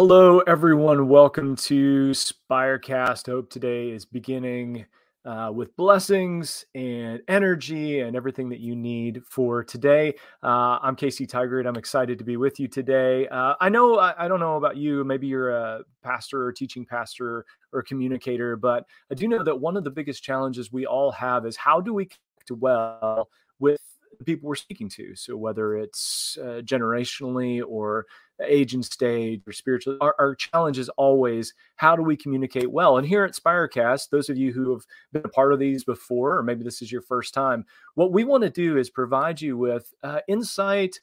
Hello, everyone. Welcome to Spirecast. Hope today is beginning uh, with blessings and energy and everything that you need for today. Uh, I'm Casey Tigert. I'm excited to be with you today. Uh, I know, I, I, don't know about you, maybe you're a pastor or teaching pastor or communicator, but I do know that one of the biggest challenges we all have is how do we connect well with the people we're speaking to. So whether it's uh, generationally or age and stage or spiritual, our, our, challenge is always how do we communicate well? And here at Spirecast, those of you who have been a part of these before, or maybe this is your first time, what we want to do is provide you with uh, insight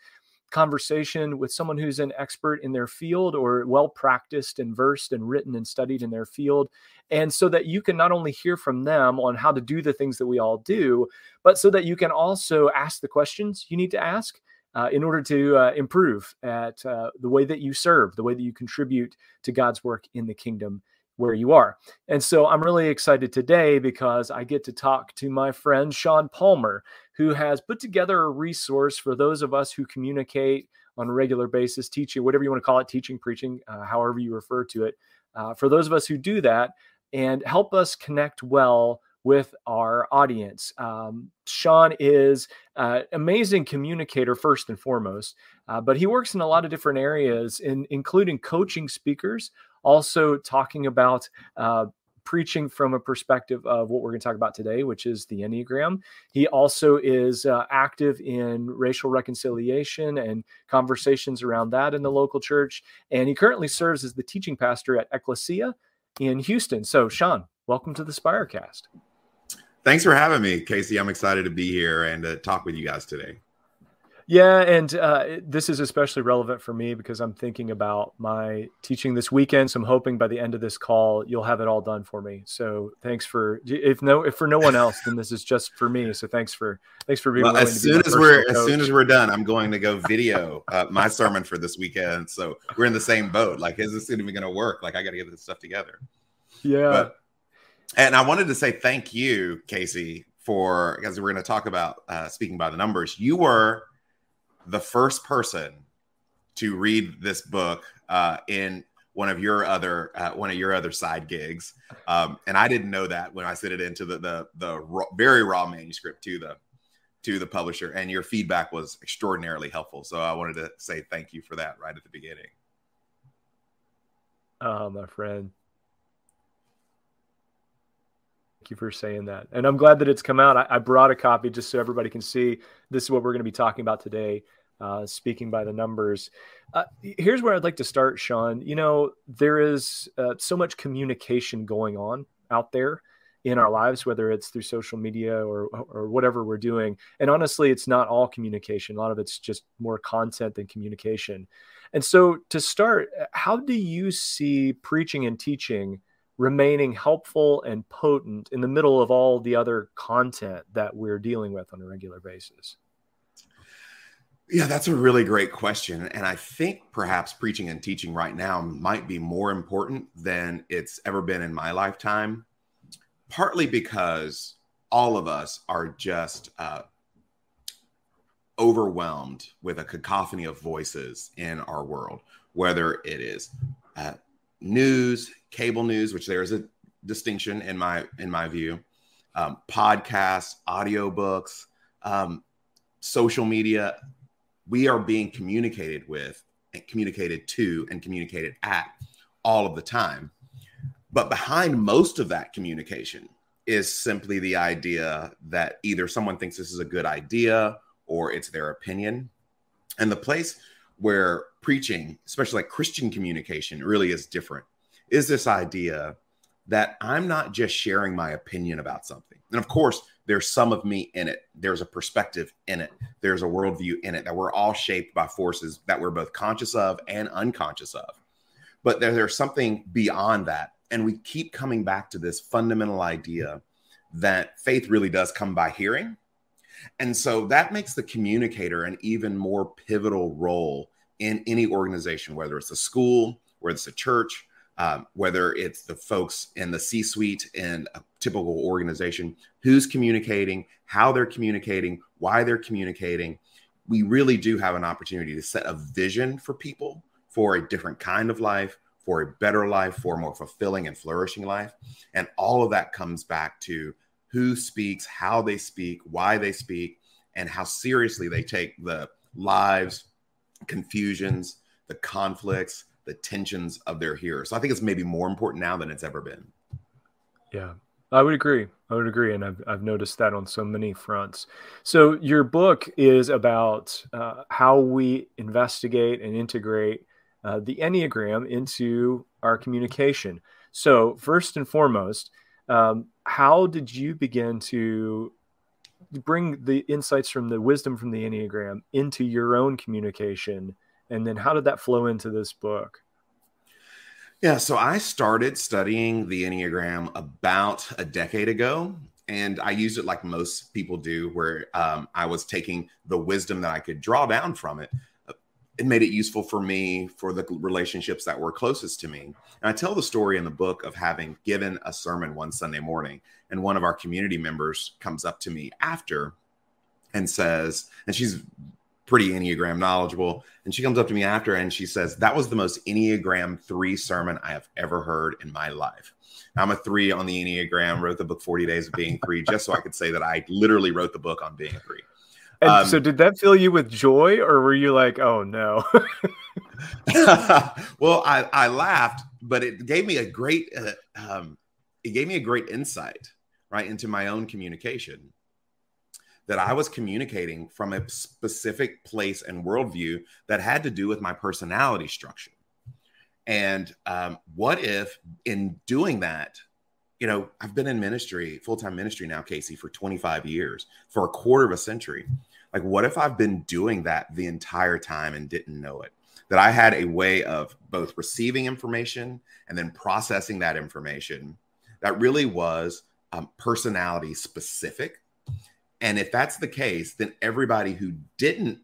conversation with someone who's an expert in their field or well practiced and versed and written and studied in their field. And so that you can not only hear from them on how to do the things that we all do, but so that you can also ask the questions you need to ask. Uh, in order to uh, improve at uh, the way that you serve, the way that you contribute to God's work in the kingdom where you are. And so I'm really excited today because I get to talk to my friend Sean Palmer, who has put together a resource for those of us who communicate on a regular basis, teaching, whatever you want to call it, teaching, preaching, uh, however you refer to it. Uh, for those of us who do that and help us connect well with our audience. Um, Sean is an amazing communicator first and foremost, uh, but he works in a lot of different areas, in, including coaching speakers, also talking about uh, preaching from a perspective of what we're going to talk about today, which is the Enneagram. He also is uh, active in racial reconciliation and conversations around that in the local church. And he currently serves as the teaching pastor at Ecclesia in Houston. So, Sean, welcome to the Spirecast. Thanks for having me, Casey. I'm excited to be here and to talk with you guys today. Yeah, and uh, this is especially relevant for me because I'm thinking about my teaching this weekend. So I'm hoping by the end of this call you'll have it all done for me. So thanks for if no if for no one else, then this is just for me. So thanks for thanks for being. Well, as soon as we're coach. as soon as we're done, I'm going to go video uh, my sermon for this weekend. So we're in the same boat. Like, is this even going to work? Like, I got to get this stuff together. Yeah. But, and I wanted to say thank you, Casey, for because we're going to talk about uh, speaking by the numbers. You were the first person to read this book uh, in one of your other uh, one of your other side gigs, um, and I didn't know that when I sent it into the the the raw, very raw manuscript to the to the publisher, and your feedback was extraordinarily helpful. So I wanted to say thank you for that right at the beginning. Oh, my friend. You for saying that. And I'm glad that it's come out. I, I, brought a copy just so everybody can see this is what we're going to be talking about today, uh, speaking by the numbers. Uh, here's where I'd like to start, Sean. You know, there is uh, so much communication going on out there in our lives, whether it's through social media or, or whatever we're doing. And honestly, it's not all communication. A lot of it's just more content than communication. And so to start, how do you see preaching and teaching – remaining helpful and potent in the middle of all the other content that we're dealing with on a regular basis? Yeah, that's a really great question. And I think perhaps preaching and teaching right now might be more important than it's ever been in my lifetime, partly because all of us are just uh, overwhelmed with a cacophony of voices in our world, whether it is uh, news, cable news, which there is a distinction in my in my view, um, podcasts, audiobooks, um, social media. We are being communicated with and communicated to and communicated at all of the time. But behind most of that communication is simply the idea that either someone thinks this is a good idea or it's their opinion. And the place where preaching, especially like Christian communication, really is different, is this idea that I'm not just sharing my opinion about something. And of course, there's some of me in it. There's a perspective in it. There's a worldview in it that we're all shaped by forces that we're both conscious of and unconscious of. But there, there's something beyond that. And we keep coming back to this fundamental idea that faith really does come by hearing and so that makes the communicator an even more pivotal role in any organization, whether it's a school, whether it's a church, um, whether it's the folks in the C suite in a typical organization, who's communicating, how they're communicating, why they're communicating. We really do have an opportunity to set a vision for people for a different kind of life, for a better life, for a more fulfilling and flourishing life. And all of that comes back to who speaks, how they speak, why they speak, and how seriously they take the lives, confusions, the conflicts, the tensions of their hearers. So I think it's maybe more important now than it's ever been. Yeah, I would agree. I would agree, and I've I've noticed that on so many fronts. So your book is about uh, how we investigate and integrate uh, the Enneagram into our communication. So first and foremost, um, how did you begin to bring the insights from the wisdom from the Enneagram into your own communication? And then how did that flow into this book? Yeah, so I started studying the Enneagram about a decade ago. And I used it like most people do, where um, I was taking the wisdom that I could draw down from it. It made it useful for me for the relationships that were closest to me. And I tell the story in the book of having given a sermon one Sunday morning, and one of our community members comes up to me after and says, and she's pretty Enneagram knowledgeable. And she comes up to me after and she says, That was the most Enneagram three sermon I have ever heard in my life. I'm a three on the Enneagram, wrote the book 40 Days of Being Three, just so I could say that I literally wrote the book on being three. And um, so, did that fill you with joy, or were you like, "Oh no"? well, I, I laughed, but it gave me a great uh, um, it gave me a great insight right into my own communication that I was communicating from a specific place and worldview that had to do with my personality structure. And um, what if, in doing that, you know, I've been in ministry, full time ministry now, Casey, for 25 years, for a quarter of a century. Like, what if I've been doing that the entire time and didn't know it? That I had a way of both receiving information and then processing that information that really was um, personality specific and if that's the case, then everybody who didn't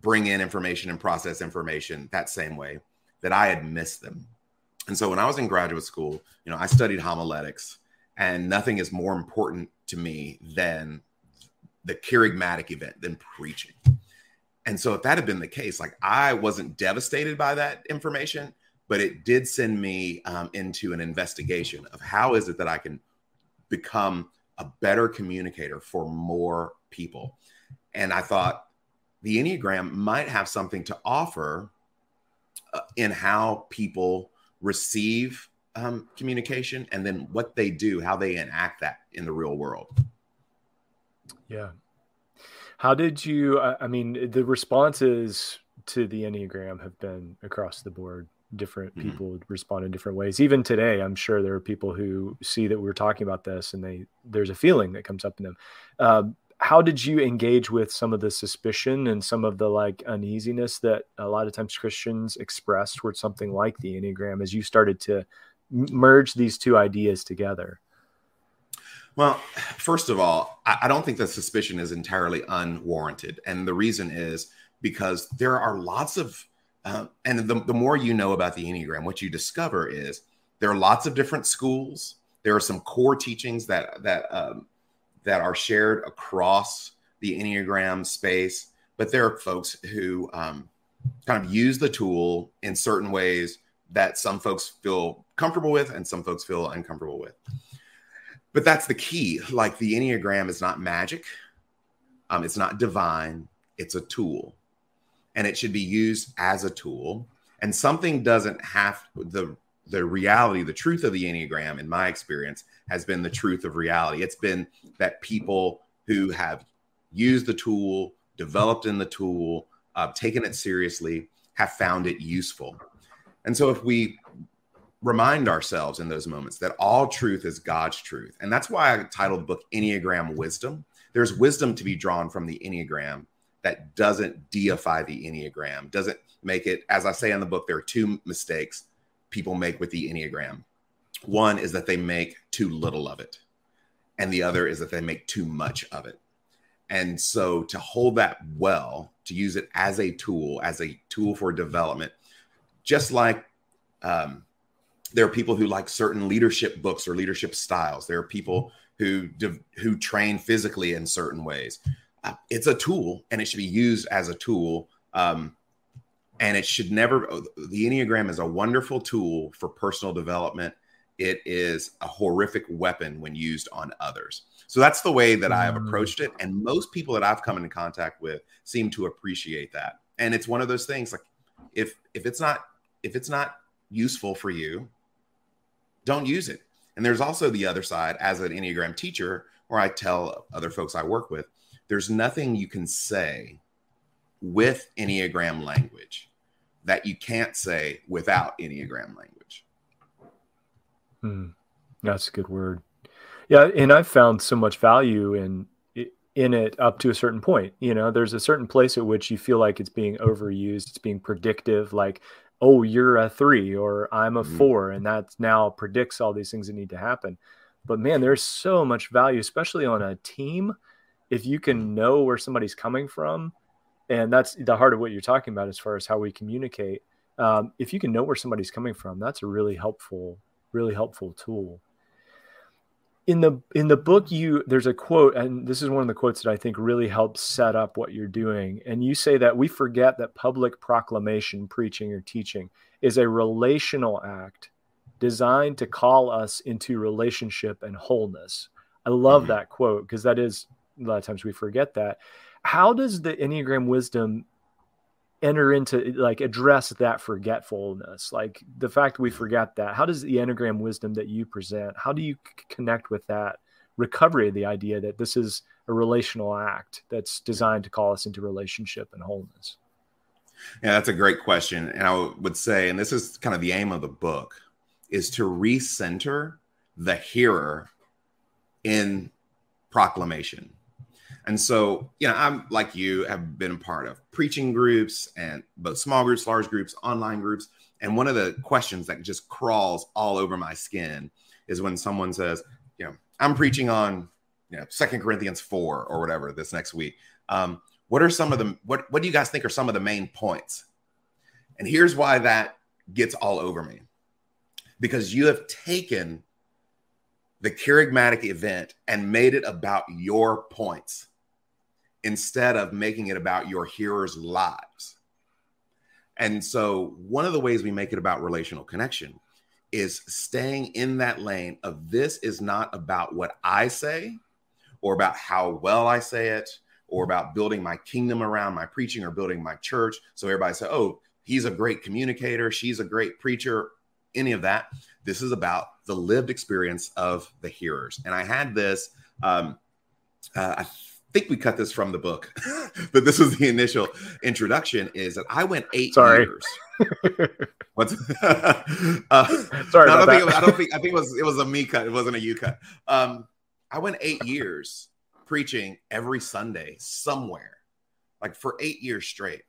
bring in information and process information that same way, that I had missed them. And so when I was in graduate school, you know, I studied homiletics, and nothing is more important to me than the kerygmatic event, than preaching. And so if that had been the case, like I wasn't devastated by that information, but it did send me um, into an investigation of how is it that I can become a better communicator for more people. And I thought the Enneagram might have something to offer uh, in how people receive um, communication and then what they do, how they enact that in the real world. Yeah. How did you? I mean, the responses to the Enneagram have been across the board different mm-hmm. people respond in different ways. Even today i'm sure there are people who see that we're talking about this and they there's a feeling that comes up in them. Um, how did you engage with some of the suspicion and some of the like uneasiness that a lot of times christians express towards something like the enneagram as you started to merge these two ideas together? Well first of all i don't think that suspicion is entirely unwarranted. And the reason is because there are lots of uh, and the, the more you know about the Enneagram, what you discover is there are lots of different schools. There are some core teachings that that um, that are shared across the Enneagram space, but there are folks who um, kind of use the tool in certain ways that some folks feel comfortable with and some folks feel uncomfortable with. But that's the key. Like the Enneagram is not magic, um, it's not divine, it's a tool and it should be used as a tool. And something doesn't have the the reality, the truth of the Enneagram, in my experience, has been the truth of reality. It's been that people who have used the tool, developed in the tool, uh, taken it seriously, have found it useful. And so, if we remind ourselves in those moments that all truth is God's truth, and that's why I titled the book Enneagram Wisdom. There's wisdom to be drawn from the Enneagram that doesn't deify the Enneagram, doesn't make it, as I say in the book, there are two mistakes people make with the Enneagram. One is that they make too little of it, and the other is that they make too much of it. And so to hold that well, to use it as a tool, as a tool for development, just like um, there are people who like certain leadership books or leadership styles. There are people who who train physically in certain ways it's a tool and it should be used as a tool um, and it should never the enneagram is a wonderful tool for personal development. It is a horrific weapon when used on others. So that's the way that i have mm. approached it and most people that i've come into contact with seem to appreciate that. And it's one of those things like if if it's not if it's not useful for you don't use it. And there's also the other side as an enneagram teacher where i tell other folks i work with there's nothing you can say with enneagram language that you can't say without Enneagram language. Hmm. That's a good word. Yeah, and I've found so much value in in it up to a certain point. You know, there's a certain place at which you feel like it's being overused, it's being predictive, like, oh, you're a three or I'm a mm-hmm. four, and that now predicts all these things that need to happen. But man, there's so much value, especially on a team. If you can know where somebody's coming from and that's the heart of what you're talking about as far as how we communicate um, if you can know where somebody's coming from that's a really helpful really helpful tool. In the in the book you there's a quote and this is one of the quotes that i think really helps set up what you're doing. And you say that we forget that public proclamation preaching or teaching is a relational act designed to call us into relationship and wholeness. I love mm-hmm. that quote because that is a lot of times we forget that how does the Enneagram wisdom enter into like address that forgetfulness? Like the fact we forget that. How does the Enneagram wisdom that you present, how do you c- connect with that recovery of the idea that this is a relational act that's designed to call us into relationship and wholeness? Yeah, that's a great question. And I would say, and this is kind of the aim of the book, is to recenter the hearer in proclamation. And so, you know, I'm like you, have been a part of preaching groups and both small groups, large groups, online groups. And one of the questions that just crawls all over my skin is when someone says, you know, I'm preaching on, you know, Second Corinthians 4 or whatever this next week. Um, what are some of the what what do you guys think are some of the main points? And here's why that gets all over me. Because you have taken the kerygmatic event and made it about your points instead of making it about your hearers' lives. And so, one of the ways we make it about relational connection is staying in that lane of this is not about what I say or about how well I say it or about building my kingdom around my preaching or building my church. So everybody say, oh, he's a great communicator, she's a great preacher, any of that. This is about the lived experience of the hearers. And I had this, um, uh, I think we cut this from the book, but this was the initial introduction. Is that I went eight Sorry. years. What's uh, Sorry, no, I don't think was, I don't think I think it was it was a me cut. It wasn't a you cut. Um, I went eight years preaching every Sunday somewhere, like for eight years straight.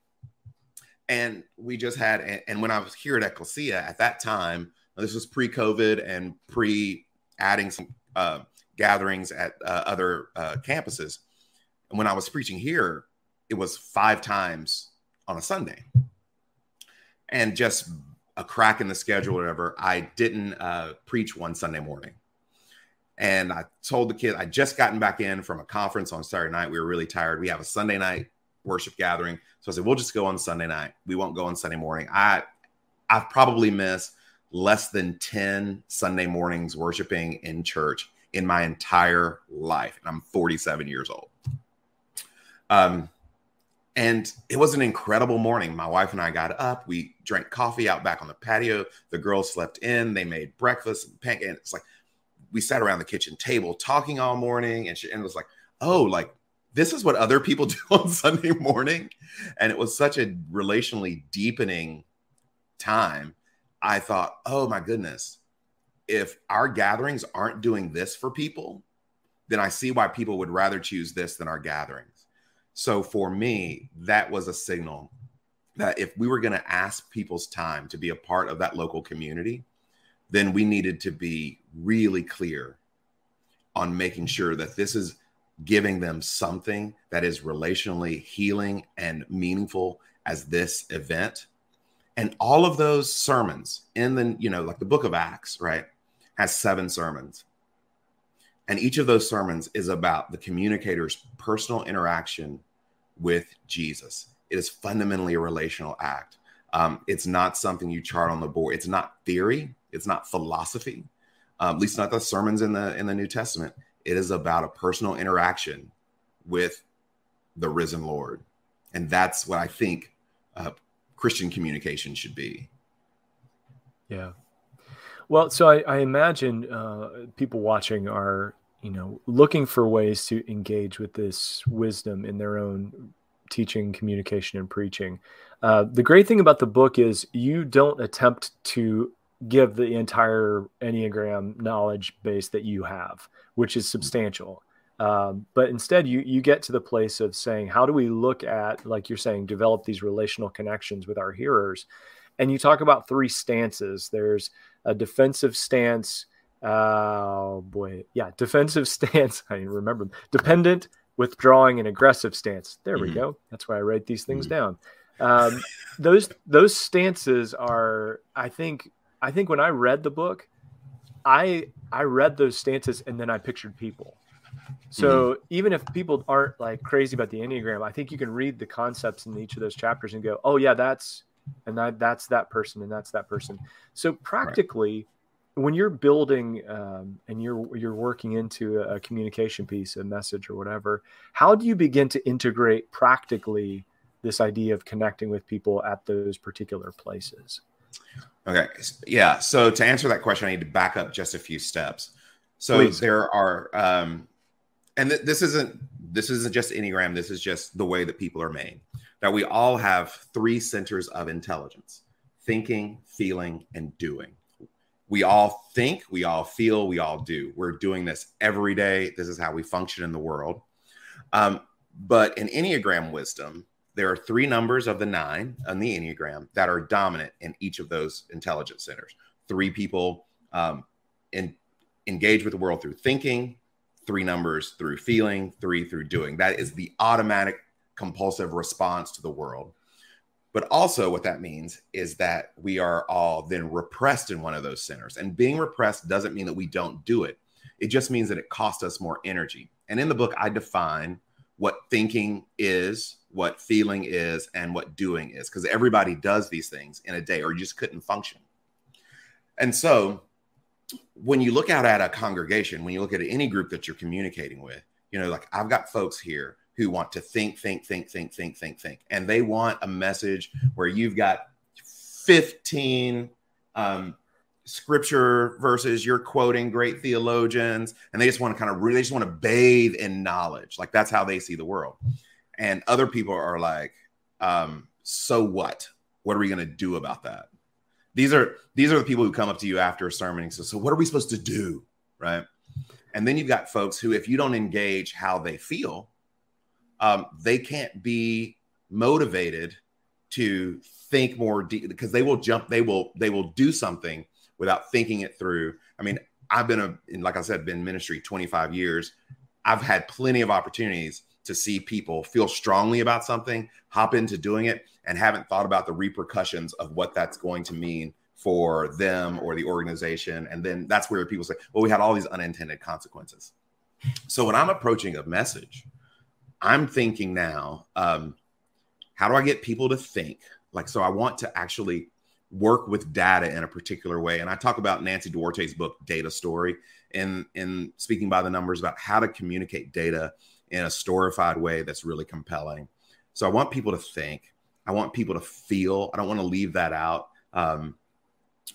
And we just had, and when I was here at Ecclesia at that time, this was pre-COVID and pre adding some uh, gatherings at uh, other uh, campuses and when I was preaching here, it was five times on a Sunday. And just a crack in the schedule, or whatever, I didn't uh, preach one Sunday morning. And I told the kid, I just gotten back in from a conference on Saturday night. We were really tired. We have a Sunday night worship gathering. So I said, we'll just go on Sunday night. We won't go on Sunday morning. I I've probably missed less than 10 Sunday mornings worshiping in church in my entire life. And I'm 47 years old. Um, and it was an incredible morning. My wife and I got up. We drank coffee out back on the patio. The girls slept in. They made breakfast and pancakes. And it's like we sat around the kitchen table talking all morning. And, she, and it was like, oh, like this is what other people do on Sunday morning. And it was such a relationally deepening time. I thought, oh my goodness, if our gatherings aren't doing this for people, then I see why people would rather choose this than our gathering. So for me, that was a signal that if we were going to ask people's time to be a part of that local community, then we needed to be really clear on making sure that this is giving them something that is relationally healing and meaningful as this event. And all of those sermons in the, you know, like the book of Acts, right, has seven sermons. And each of those sermons is about the communicator's personal interaction with Jesus. It is fundamentally a relational act. Um, it's not something you chart on the board. It's not theory. It's not philosophy. Um, at least not the sermons in the in the New Testament. It is about a personal interaction with the risen Lord, and that's what I think uh, Christian communication should be. Yeah. Well, so I, I imagine uh, people watching are, you know, looking for ways to engage with this wisdom in their own teaching, communication, and preaching. Uh, the great thing about the book is you don't attempt to give the entire Enneagram knowledge base that you have, which is substantial. Um, but instead, you you get to the place of saying, how do we look at, like you're saying, develop these relational connections with our hearers? And you talk about three stances. There's a defensive stance. Oh boy, yeah, defensive stance. I remember dependent, withdrawing, and aggressive stance. There mm-hmm. we go. That's why I write these things mm-hmm. down. Um, those those stances are, I think, I think when I read the book, I I read those stances and then I pictured people. So mm-hmm. even if people aren't like crazy about the Enneagram, I think you can read the concepts in each of those chapters and go, oh yeah, that's and that that's that person and that's that person. So practically, right. When you're building um, and you're you're working into a, communication piece, a message or whatever, how do you begin to integrate practically this idea of connecting with people at those particular places? Okay. Yeah. So to answer that question, I need to back up just a few steps. So Please. there are um, and th- this isn't this isn't just enneagram this is just the way that people are made that we all have three centers of intelligence thinking feeling and doing we all think we all feel we all do we're doing this every day this is how we function in the world um, but in enneagram wisdom there are three numbers of the nine on the enneagram that are dominant in each of those intelligence centers three people um, in, engage with the world through thinking three numbers through feeling, three through doing. That is the automatic compulsive response to the world. But also, what that means is that we are all then repressed in one of those centers. And being repressed doesn't mean that we don't do it, it just means that it costs us more energy. And in the book, I define what thinking is, what feeling is, and what doing is, because everybody does these things in a day, or you just couldn't function. And so, when you look out at a congregation, when you look at any group that you're communicating with, you know, like I've got folks here who want to think, think, think, think, think, think, think, and they want a message where you've got 15 um, scripture verses, you're quoting great theologians, and they just want to kind of really, they just want to bathe in knowledge. Like that's how they see the world. And other people are like, um, so what? What are we going to do about that? These are these are the people who come up to you after a sermon and say, "So what are we supposed to do?" Right? And then you've got folks who, if you don't engage how they feel, um, they can't be motivated to think more deep because they will jump. They will they will do something without thinking it through. I mean, I've been a like I said, been ministry 25 years. I've had plenty of opportunities to see people feel strongly about something, hop into doing it, and haven't thought about the repercussions of what that's going to mean for them or the organization. And then that's where people say, well, we had all these unintended consequences. So when I'm approaching a message, I'm thinking now, um, how do I get people to think? Like, so I want to actually work with data in a particular way. And I talk about Nancy Duarte's book, Data Story, in, in speaking by the numbers about how to communicate data in a storified way that's really compelling. So I want people to think. I want people to feel. I don't want to leave that out. Um,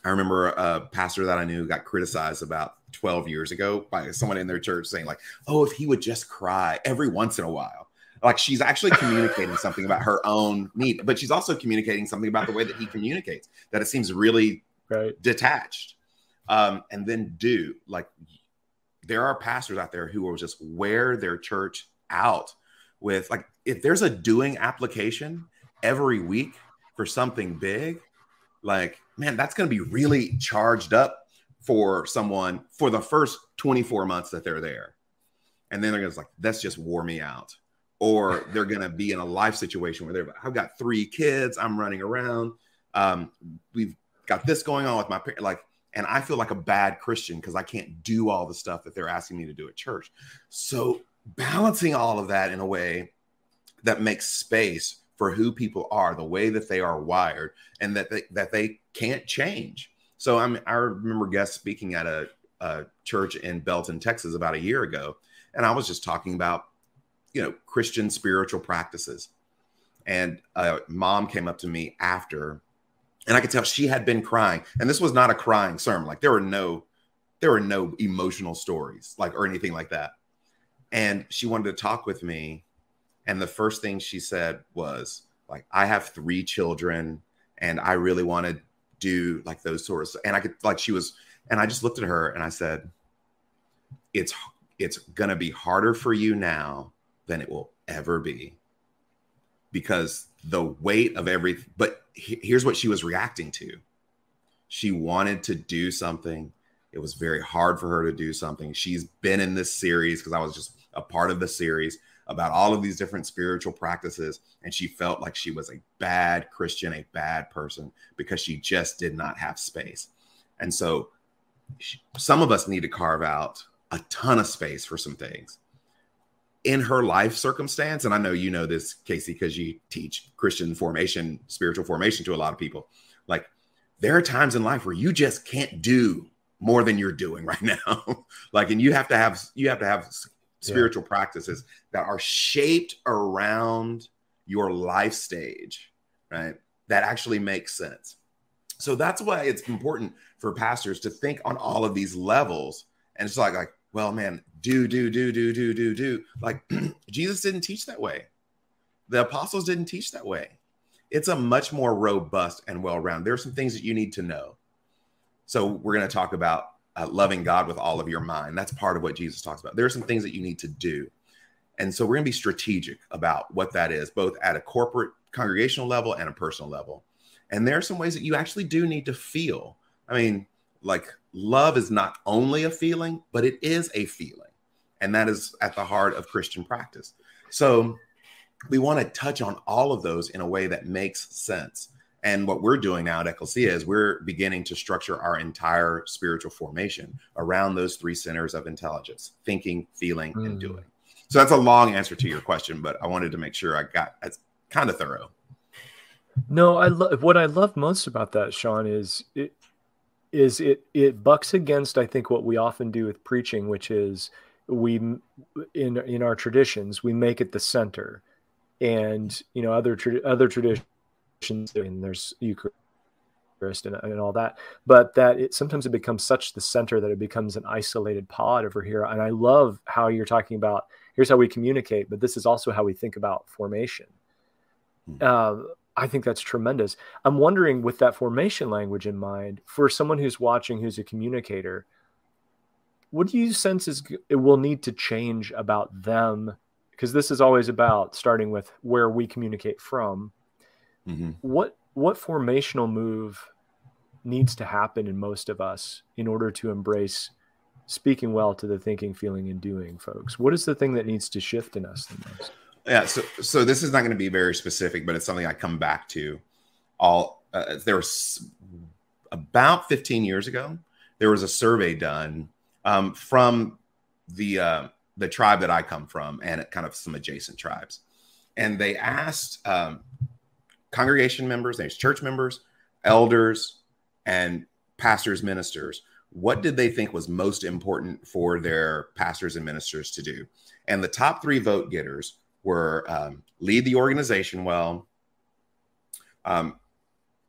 I remember a pastor that I knew got criticized about 12 years ago by someone in their church saying, like, oh, if he would just cry every once in a while. Like she's actually communicating something about her own need, but she's also communicating something about the way that he communicates, that it seems really right. detached. Um, and then do like there are pastors out there who will just wear their church out with like if there's a doing application every week for something big, like man, that's going to be really charged up for someone for the first 24 months that they're there. And then they're going to like, that's just wore me out. Or they're going to be in a life situation where they're, I've got three kids, I'm running around. Um, we've got this going on with my parents. Like, and I feel like a bad Christian because I can't do all the stuff that they're asking me to do at church. So balancing all of that in a way that makes space for who people are, the way that they are wired, and that they, that they can't change. So I'm, I remember guest speaking at a, a church in Belton, Texas, about a year ago, and I was just talking about, you know, Christian spiritual practices. And a mom came up to me after, and I could tell she had been crying. And this was not a crying sermon; like there were no, there were no emotional stories, like or anything like that. And she wanted to talk with me and the first thing she said was like, I have three children and I really want to do like those sorts. Of, and I could like she was, and I just looked at her and I said, it's it's gonna be harder for you now than it will ever be. Because the weight of every but here's what she was reacting to. She wanted to do something. It was very hard for her to do something. She's been in this series because I was just a part of the series about all of these different spiritual practices. And she felt like she was a bad Christian, a bad person because she just did not have space. And so some of us need to carve out a ton of space for some things in her life circumstance. And I know you know this, Casey, because you teach Christian formation, spiritual formation to a lot of people. Like there are times in life where you just can't do more than you're doing right now. like, and you have to have, you have to have spiritual yeah. practices that are shaped around your life stage, right? That actually makes sense. So that's why it's important for pastors to think on all of these levels. And it's like, like, well, man, do, do, do, do, do, do, do. Like Jesus didn't teach that way. The apostles didn't teach that way. It's a much more robust and well-rounded. There are some things that you need to know. So we're going to talk about uh, loving God with all of your mind. That's part of what Jesus talks about. There are some things that you need to do. And so we're going to be strategic about what that is, both at a corporate congregational level and a personal level. And there are some ways that you actually do need to feel. I mean, like love is not only a feeling, but it is a feeling. And that is at the heart of Christian practice. So we want to touch on all of those in a way that makes sense. And what we're doing now at Ecclesia is we're beginning to structure our entire spiritual formation around those three centers of intelligence thinking, feeling, mm. and hmm. doing. So that's a long answer to your question, but I wanted to make sure I got it's kind of thorough. No, I love what I love most about that, Sean, is it is it it bucks against I think what we often do with preaching, which is we in in our traditions we make it the center, and you know other other traditions and there's Eucharist and, and all that, but that it sometimes it becomes such the center that it becomes an isolated pod over here. And I love how you're talking about here's how we communicate, but this is also how we think about formation. Hmm. Uh, I think that's tremendous. I'm wondering, with that formation language in mind, for someone who's watching, who's a communicator, what do you sense is it will need to change about them? Because this is always about starting with where we communicate from Mm-hmm. What what formational move needs to happen in most of us in order to embrace speaking well to the thinking, feeling, and doing folks? What is the thing that needs to shift in us the most? Yeah, so so this is not going to be very specific, but it's something I come back to. All uh, there was about 15 years ago, there was a survey done um, from the uh, the tribe that I come from and kind of some adjacent tribes, and they asked um, congregation members, there's church members, elders, and pastors, ministers. What did they think was most important for their pastors and ministers to do? And the top three vote getters were um, lead the organization well, um,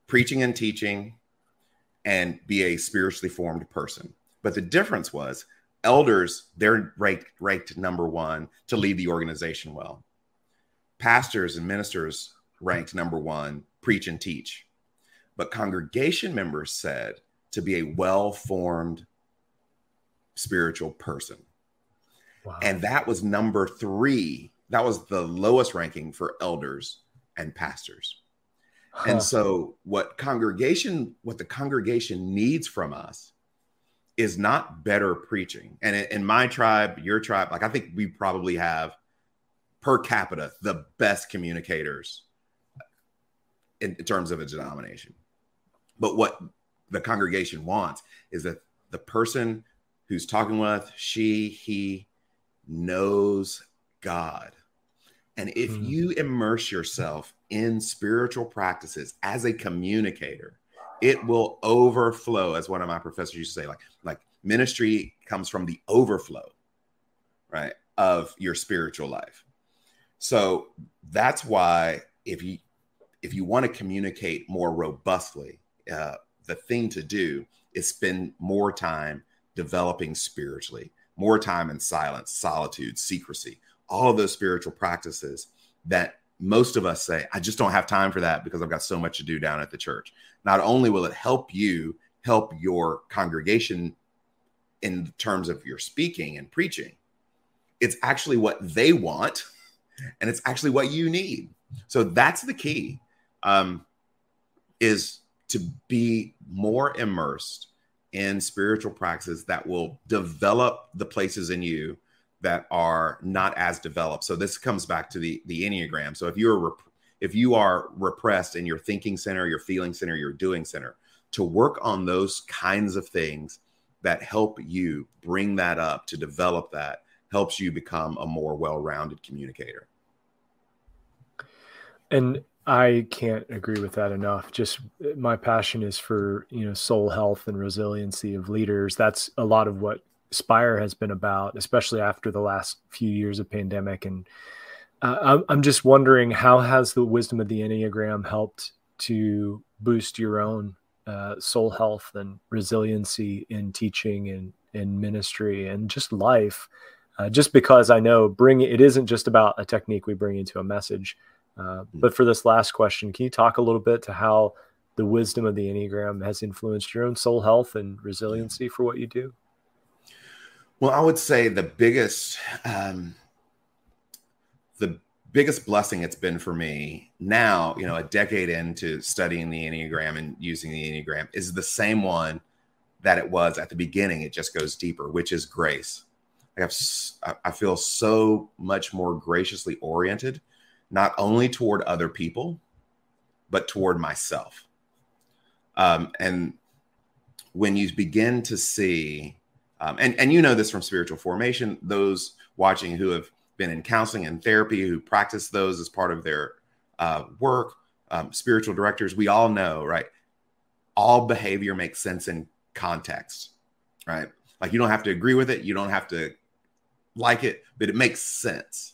preaching and teaching, and be a spiritually formed person. But the difference was elders, they're ranked, ranked number one to lead the organization well. Pastors and ministers ranked number one, preach and teach. But congregation members said to be a well formed spiritual person. Wow. And that was number three. That was the lowest ranking for elders and pastors. Huh. And so, what congregation, what the congregation needs from us is not better preaching. And in my tribe, your tribe, like I think we probably have per capita the best communicators in, in terms of a denomination. But what the congregation wants is that the person who's talking with she, he knows God And if mm. you immerse yourself in spiritual practices as a communicator, it will overflow, as one of my professors used to say, like, like ministry comes from the overflow, right, of your spiritual life. So that's why if you if you want to communicate more robustly, uh, the thing to do is spend more time developing spiritually, more time in silence, solitude, secrecy, all of those spiritual practices that most of us say, I just don't have time for that because I've got so much to do down at the church. Not only will it help you help your congregation in terms of your speaking and preaching, it's actually what they want and it's actually what you need. So that's the key um, is to be more immersed in spiritual practices that will develop the places in you that are not as developed. So this comes back to the the enneagram. So if you're rep- if you are repressed in your thinking center, your feeling center, your doing center, to work on those kinds of things that help you bring that up to develop that helps you become a more well-rounded communicator. And I can't agree with that enough. Just uh, my passion is for, you know, soul health and resiliency of leaders. That's a lot of what Spire has been about, especially after the last few years of pandemic. And uh, I'm just wondering how has the wisdom of the Enneagram helped to boost your own uh, soul health and resiliency in teaching and in ministry and just life. Uh, just because I know bring it isn't just about a technique we bring into a message. Uh, hmm. but for this last question, can you talk a little bit to how the wisdom of the Enneagram has influenced your own soul health and resiliency for what you do? Well, I would say the biggest, um, the biggest blessing it's been for me now, you know, a decade into studying the Enneagram and using the Enneagram is the same one that it was at the beginning. It just goes deeper, which is grace. I have, I feel so much more graciously oriented, not only toward other people, but toward myself. Um, and when you begin to see um, and and you know this from spiritual formation. Those watching who have been in counseling and therapy, who practice those as part of their uh, work, um, spiritual directors, we all know, right? All behavior makes sense in context, right? Like you don't have to agree with it, you don't have to like it, but it makes sense.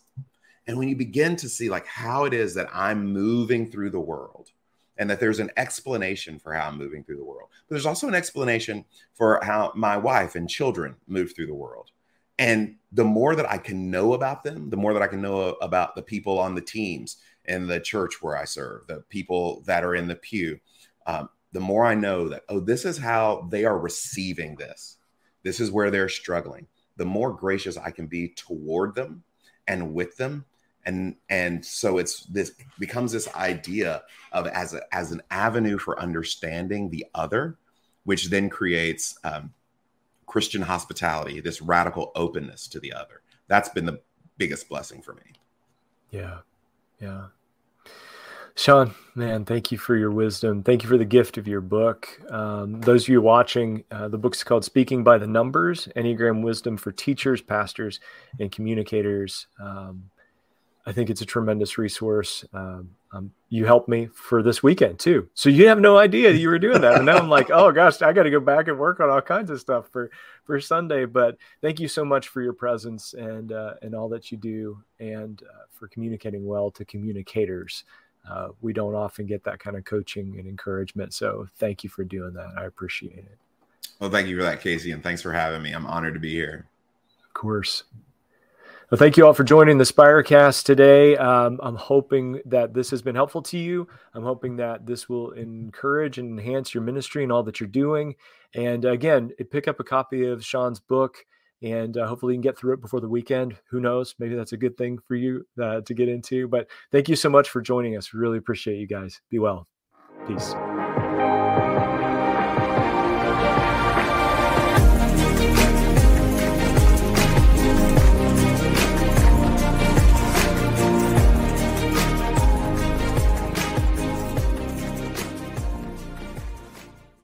And when you begin to see like how it is that I'm moving through the world, and that there's an explanation for how I'm moving through the world. But there's also an explanation for how my wife and children move through the world. And the more that I can know about them, the more that I can know about the people on the teams in the church where I serve, the people that are in the pew, um, the more I know that, oh, this is how they are receiving this. This is where they're struggling. The more gracious I can be toward them and with them, and and so it's this becomes this idea of as a, as an avenue for understanding the other which then creates um, christian hospitality this radical openness to the other that's been the biggest blessing for me yeah yeah Sean, man, thank you for your wisdom. Thank you for the gift of your book. Um, those of you watching, uh, the book's called Speaking by the Numbers Enneagram Wisdom for Teachers, Pastors, and Communicators. Um, I think it's a tremendous resource. Um, um, you helped me for this weekend too. So you have no idea you were doing that. And now I'm like, oh gosh, I got to go back and work on all kinds of stuff for, for Sunday. But thank you so much for your presence and, uh, and all that you do and uh, for communicating well to communicators. Uh, we don't often get that kind of coaching and encouragement. So thank you for doing that. I appreciate it. Well, thank you for that, Casey. And thanks for having me. I'm honored to be here. Of course. Well, thank you all for joining the Spirecast today. Um, I'm hoping that this has been helpful to you. I'm hoping that this will encourage and enhance your ministry and all that you're doing. And again, pick up a copy of Sean's book and uh, hopefully you can get through it before the weekend. Who knows? Maybe that's a good thing for you uh, to get into. But thank you so much for joining us. Really appreciate you guys. Be well. Peace.